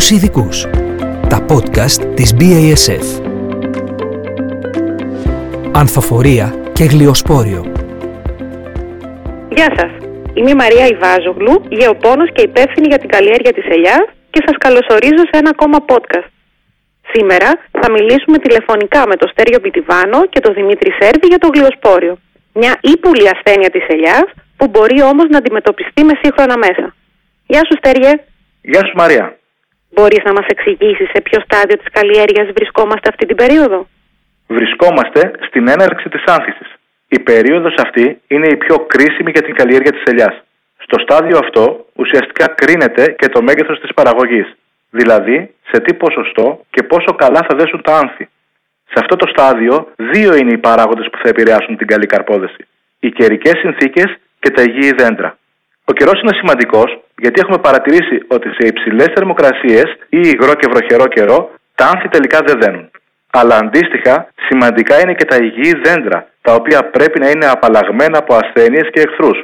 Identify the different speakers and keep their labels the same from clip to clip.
Speaker 1: τους ειδικούς. Τα podcast της BASF. Ανθοφορία και γλιοσπόριο.
Speaker 2: Γεια σας. Είμαι η Μαρία Ιβάζογλου, γεωπόνος και υπεύθυνη για την καλλιέργεια της ελιάς και σας καλωσορίζω σε ένα ακόμα podcast. Σήμερα θα μιλήσουμε τηλεφωνικά με τον Στέριο Πιτιβάνο και τον Δημήτρη Σέρβη για το γλιοσπόριο. Μια ύπουλη ασθένεια της ελιάς που μπορεί όμως να αντιμετωπιστεί με σύγχρονα μέσα. Γεια σου Στέριε.
Speaker 3: Γεια σου Μαρία.
Speaker 2: Μπορείς να μας εξηγήσεις σε ποιο στάδιο της καλλιέργειας βρισκόμαστε αυτή την περίοδο;
Speaker 3: Βρισκόμαστε στην έναρξη της άνθησης. Η περίοδος αυτή είναι η πιο κρίσιμη για την καλλιέργεια της ελιάς. Στο στάδιο αυτό ουσιαστικά κρίνεται και το μέγεθος της παραγωγής. Δηλαδή, σε τι ποσοστό και πόσο καλά θα δέσουν τα άνθη. Σε αυτό το στάδιο, δύο είναι οι παράγοντες που θα επηρεάσουν την καλή καρπόδεση. Οι καιρικές συνθήκες και τα υγιή δέντρα. Ο καιρός είναι σημαντικός γιατί έχουμε παρατηρήσει ότι σε υψηλές θερμοκρασίες ή υγρό και βροχερό καιρό τα άνθη τελικά δεν δένουν. Αλλά αντίστοιχα, σημαντικά είναι και τα υγιή δέντρα, τα οποία πρέπει να είναι απαλλαγμένα από ασθένειες και εχθρούς.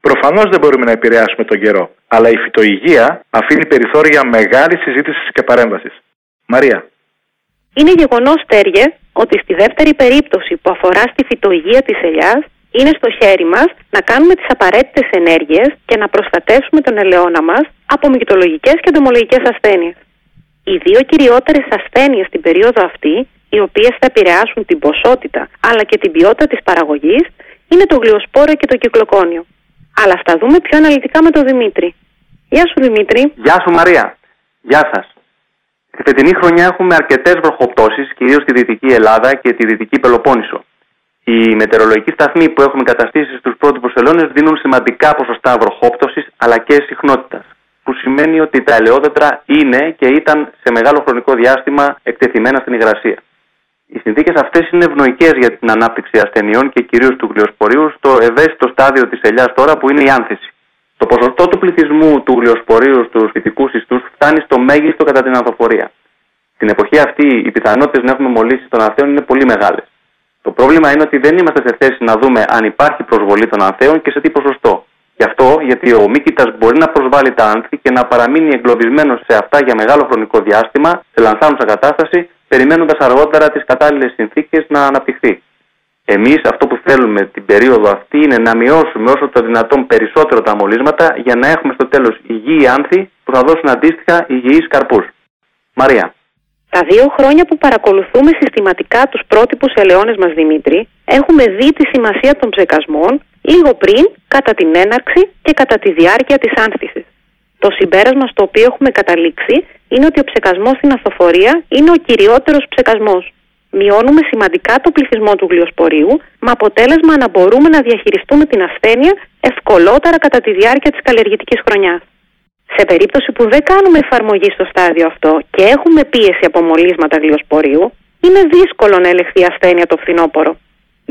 Speaker 3: Προφανώς δεν μπορούμε να επηρεάσουμε τον καιρό, αλλά η φυτοϊγεία αφήνει περιθώρια μεγάλη συζήτηση και παρέμβασης. Μαρία.
Speaker 2: Είναι γεγονός, Τέριε, ότι στη δεύτερη περίπτωση που αφορά στη φυτοϊγεία της ελιάς, είναι στο χέρι μας να κάνουμε τις απαραίτητες ενέργειες και να προστατεύσουμε τον ελαιόνα μας από μυκητολογικέ και εντομολογικέ ασθένειες. Οι δύο κυριότερες ασθένειες στην περίοδο αυτή, οι οποίες θα επηρεάσουν την ποσότητα αλλά και την ποιότητα της παραγωγής, είναι το γλιοσπόρο και το κυκλοκόνιο. Αλλά αυτά δούμε πιο αναλυτικά με τον Δημήτρη. Γεια σου Δημήτρη.
Speaker 4: Γεια σου Μαρία. Γεια σας. Τη φετινή χρονιά έχουμε αρκετές βροχοπτώσεις, κυρίως στη Δυτική Ελλάδα και τη Δυτική Πελοπόννησο. Οι μετεωρολογικοί σταθμοί που έχουμε καταστήσει στους πρότυπου ελώνε δίνουν σημαντικά ποσοστά βροχόπτωσης αλλά και συχνότητας. Που σημαίνει ότι τα ελαιόδεντρα είναι και ήταν σε μεγάλο χρονικό διάστημα εκτεθειμένα στην υγρασία. Οι συνθήκες αυτές είναι ευνοϊκές για την ανάπτυξη ασθενειών και κυρίως του γλιοσπορίου στο ευαίσθητο στάδιο της ελιάς τώρα που είναι η άνθηση. Το ποσοστό του πληθυσμού του γλιοσπορίου στους φυτικούς ιστούς φτάνει στο μέγιστο κατά την ανθοφορία. Στην εποχή αυτή οι πιθανότητες να έχουμε μολύσεις των αθέων είναι πολύ μεγάλες. Το πρόβλημα είναι ότι δεν είμαστε σε θέση να δούμε αν υπάρχει προσβολή των ανθέων και σε τι ποσοστό. Γι' αυτό γιατί ο μύκητα μπορεί να προσβάλλει τα άνθη και να παραμείνει εγκλωβισμένος σε αυτά για μεγάλο χρονικό διάστημα, σε λανθάνουσα κατάσταση, περιμένοντας αργότερα τις κατάλληλες συνθήκες να αναπτυχθεί. Εμείς αυτό που θέλουμε την περίοδο αυτή είναι να μειώσουμε όσο το δυνατόν περισσότερο τα μολύσματα για να έχουμε στο τέλος υγιή άνθη που θα δώσουν αντίστοιχα υγιείς καρπούς. Μαρία.
Speaker 2: Τα δύο χρόνια που παρακολουθούμε συστηματικά τους πρότυπους ελαιώνες μας Δημήτρη, έχουμε δει τη σημασία των ψεκασμών λίγο πριν, κατά την έναρξη και κατά τη διάρκεια της άνθησης. Το συμπέρασμα στο οποίο έχουμε καταλήξει είναι ότι ο ψεκασμός στην αθοφορία είναι ο κυριότερος ψεκασμός. Μειώνουμε σημαντικά το πληθυσμό του γλιοσπορίου, με αποτέλεσμα να μπορούμε να διαχειριστούμε την ασθένεια ευκολότερα κατά τη διάρκεια της καλλιεργητικής χρονιάς. Σε περίπτωση που δεν κάνουμε εφαρμογή στο στάδιο αυτό και έχουμε πίεση από μολύσματα γλιοσπορίου, είναι δύσκολο να ελεγχθεί ασθένεια το φθινόπωρο.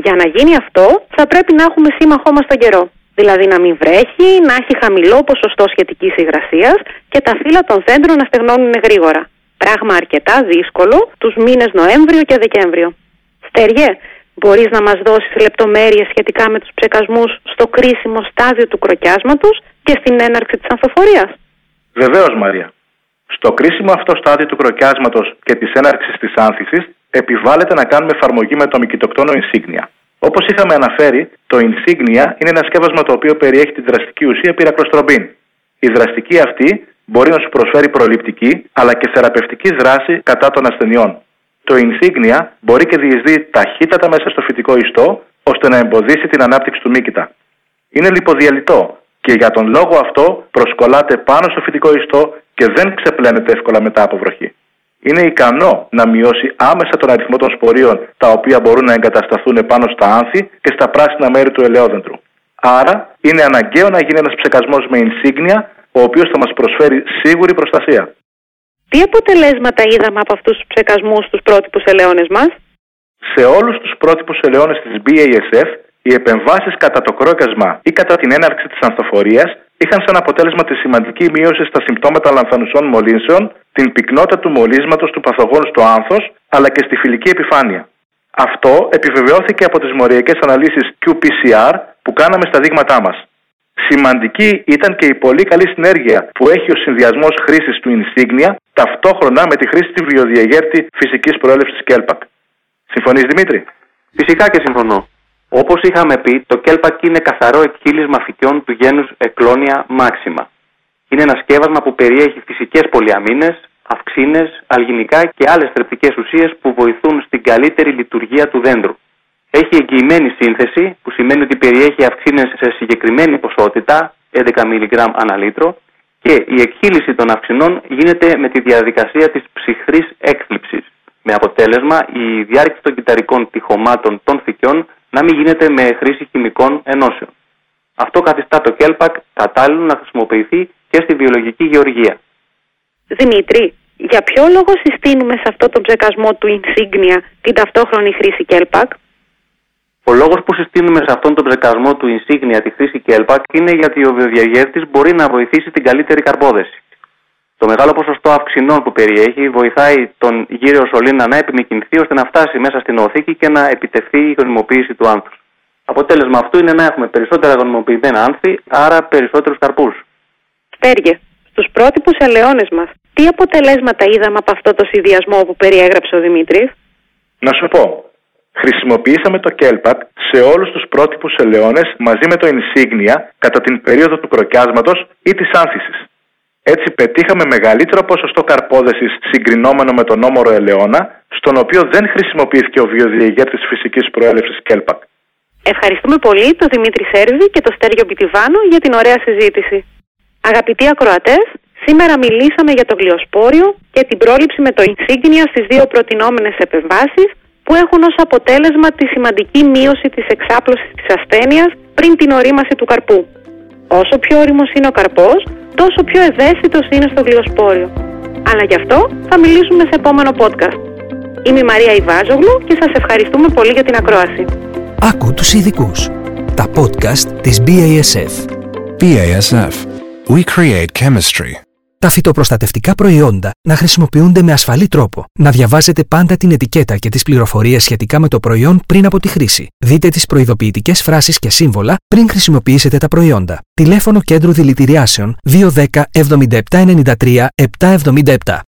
Speaker 2: Για να γίνει αυτό, θα πρέπει να έχουμε σύμμαχό μας τον καιρό. Δηλαδή να μην βρέχει, να έχει χαμηλό ποσοστό σχετικής υγρασίας και τα φύλλα των δέντρων να στεγνώνουν γρήγορα. Πράγμα αρκετά δύσκολο τους μήνες Νοέμβριο και Δεκέμβριο. Στεριέ, μπορείς να μας δώσεις λεπτομέρειες σχετικά με τους ψεκασμούς στο κρίσιμο στάδιο του κροκιάσματος και στην έναρξη της ανθοφορίας.
Speaker 3: Βεβαίως, Μαρία. Στο κρίσιμο αυτό στάδιο του κροκιάσματος και της έναρξης της άνθησης, επιβάλλεται να κάνουμε εφαρμογή με το μυκητοκτόνο Insignia. Όπως είχαμε αναφέρει, το Insignia είναι ένα σκεύασμα το οποίο περιέχει τη δραστική ουσία πυρακλοστρομπίν. Η δραστική αυτή μπορεί να σου προσφέρει προληπτική αλλά και θεραπευτική δράση κατά των ασθενειών. Το Insignia μπορεί και διεισδύει ταχύτατα μέσα στο φυτικό ιστό ώστε να εμποδίσει την ανάπτυξη του μύκητα. Είναι λιποδιαλυτό και για τον λόγο αυτό προσκολάται πάνω στο φυτικό ιστό και δεν ξεπλένεται εύκολα μετά από βροχή. Είναι ικανό να μειώσει άμεσα τον αριθμό των spoρίων τα οποία μπορούν να εγκατασταθούν πάνω στα άνθη και στα πράσινα μέρη του ελαιόδεντρου. Άρα είναι αναγκαίο να γίνει ένας ψεκασμός με insignia, ο οποίος θα μας προσφέρει σίγουρη προστασία.
Speaker 2: Τι αποτελέσματα είδαμε από αυτούς τους ψεκασμούς στους πρότυπους ελαιώνες μας,
Speaker 3: Σε όλους τους πρότυπους ελαιώνες της BASF οι επεμβάσεις κατά το κρόκασμα ή κατά την έναρξη της ανθοφορίας είχαν σαν αποτέλεσμα τη σημαντική μείωση στα συμπτώματα λανθανουσών μολύνσεων, την πυκνότητα του μολύσματος του παθογόνου στο άνθος αλλά και στη φιλική επιφάνεια. Αυτό επιβεβαιώθηκε από τις μοριακές αναλύσεις QPCR που κάναμε στα δείγματά μας. Σημαντική ήταν και η πολύ καλή συνέργεια που έχει ο συνδυασμός χρήσης του Insignia ταυτόχρονα με τη χρήση του βιοδιαγέρτη φυσικής προέλευσης Κέλπακ. Συμφωνείς Δημήτρη;
Speaker 4: Φυσικά και συμφωνώ. Όπως είχαμε πει, το Κέλπακ είναι καθαρό εκχύλισμα φυκιών του γένους Εκλόνια Μάξιμα. Είναι ένα σκεύασμα που περιέχει φυσικές πολυαμίνες, αυξήνε, αλγινικά και άλλες θρεπτικές ουσίες που βοηθούν στην καλύτερη λειτουργία του δέντρου. Έχει εγγυημένη σύνθεση, που σημαίνει ότι περιέχει αυξήνες σε συγκεκριμένη ποσότητα, 11 mg ανά λίτρο, και η εκχύλιση των αυξηνών γίνεται με τη διαδικασία της ψυχρής έκθλιψης, με αποτέλεσμα η διάρκεια των κυταρικών τυχωμάτων των φυκιών να μην γίνεται με χρήση χημικών ενώσεων. Αυτό καθιστά το κέλπακ κατάλληλο να χρησιμοποιηθεί και στη βιολογική γεωργία.
Speaker 2: Δημήτρη, για ποιο λόγο συστήνουμε σε αυτό τον ψεκασμό του Insignia την ταυτόχρονη χρήση κέλπακ;
Speaker 4: Ο λόγος που συστήνουμε σε αυτόν τον ψεκασμό του Insignia τη χρήση κέλπακ είναι γιατί ο βιοδιαγέρτη μπορεί να βοηθήσει την καλύτερη καρπόδεση. Το μεγάλο ποσοστό αυξηνών που περιέχει βοηθάει τον γύριο σωλήνα να επιμηκυνθεί ώστε να φτάσει μέσα στην οθήκη και να επιτευχθεί η γονιμοποίηση του άνθου. Αποτέλεσμα αυτού είναι να έχουμε περισσότερα γονιμοποιημένα άνθη, άρα περισσότερους καρπούς.
Speaker 2: Στέργε, στους πρότυπους ελαιώνες μας, τι αποτελέσματα είδαμε από αυτό το συνδυασμό που περιέγραψε ο Δημήτρης;
Speaker 3: Να σου πω, χρησιμοποιήσαμε το Kelpac σε όλους τους πρότυπους ελαιώνες μαζί με το Insignia κατά την περίοδο του κροκιάσματος ή της άνθησης. Έτσι πετύχαμε μεγαλύτερο ποσοστό καρπόδεσης συγκρινόμενο με τον όμορο ελαιόνα, στον οποίο δεν χρησιμοποιήθηκε ο βιοδιαγέρτης φυσικής προέλευσης Kelpac.
Speaker 2: Ευχαριστούμε πολύ τον Δημήτρη Σέρβη και τον Στέργιο Μπιτιβάνο για την ωραία συζήτηση. Αγαπητοί ακροατές, σήμερα μιλήσαμε για το γλιοσπόριο και την πρόληψη με το Insignia στις δύο προτινόμενες επεμβάσεις που έχουν ως αποτέλεσμα τη σημαντική μείωση της εξάπλωσης της ασθένειας πριν την ορίμαση του καρπού. Όσο πιο όριμος είναι ο καρπός, τόσο πιο ευαίσθητος είναι στο γλυοσπόριο. Αλλά γι' αυτό θα μιλήσουμε σε επόμενο podcast. Είμαι η Μαρία Ιβάζογλου και σας ευχαριστούμε πολύ για την ακρόαση.
Speaker 1: Άκου τους ειδικούς. Τα podcast της BASF.
Speaker 5: BASF. We create chemistry.
Speaker 1: Τα φυτοπροστατευτικά προϊόντα να χρησιμοποιούνται με ασφαλή τρόπο. Να διαβάζετε πάντα την ετικέτα και τις πληροφορίες σχετικά με το προϊόν πριν από τη χρήση. Δείτε τις προειδοποιητικές φράσεις και σύμβολα πριν χρησιμοποιήσετε τα προϊόντα. Τηλέφωνο κέντρου δηλητηριάσεων 210 7793 777.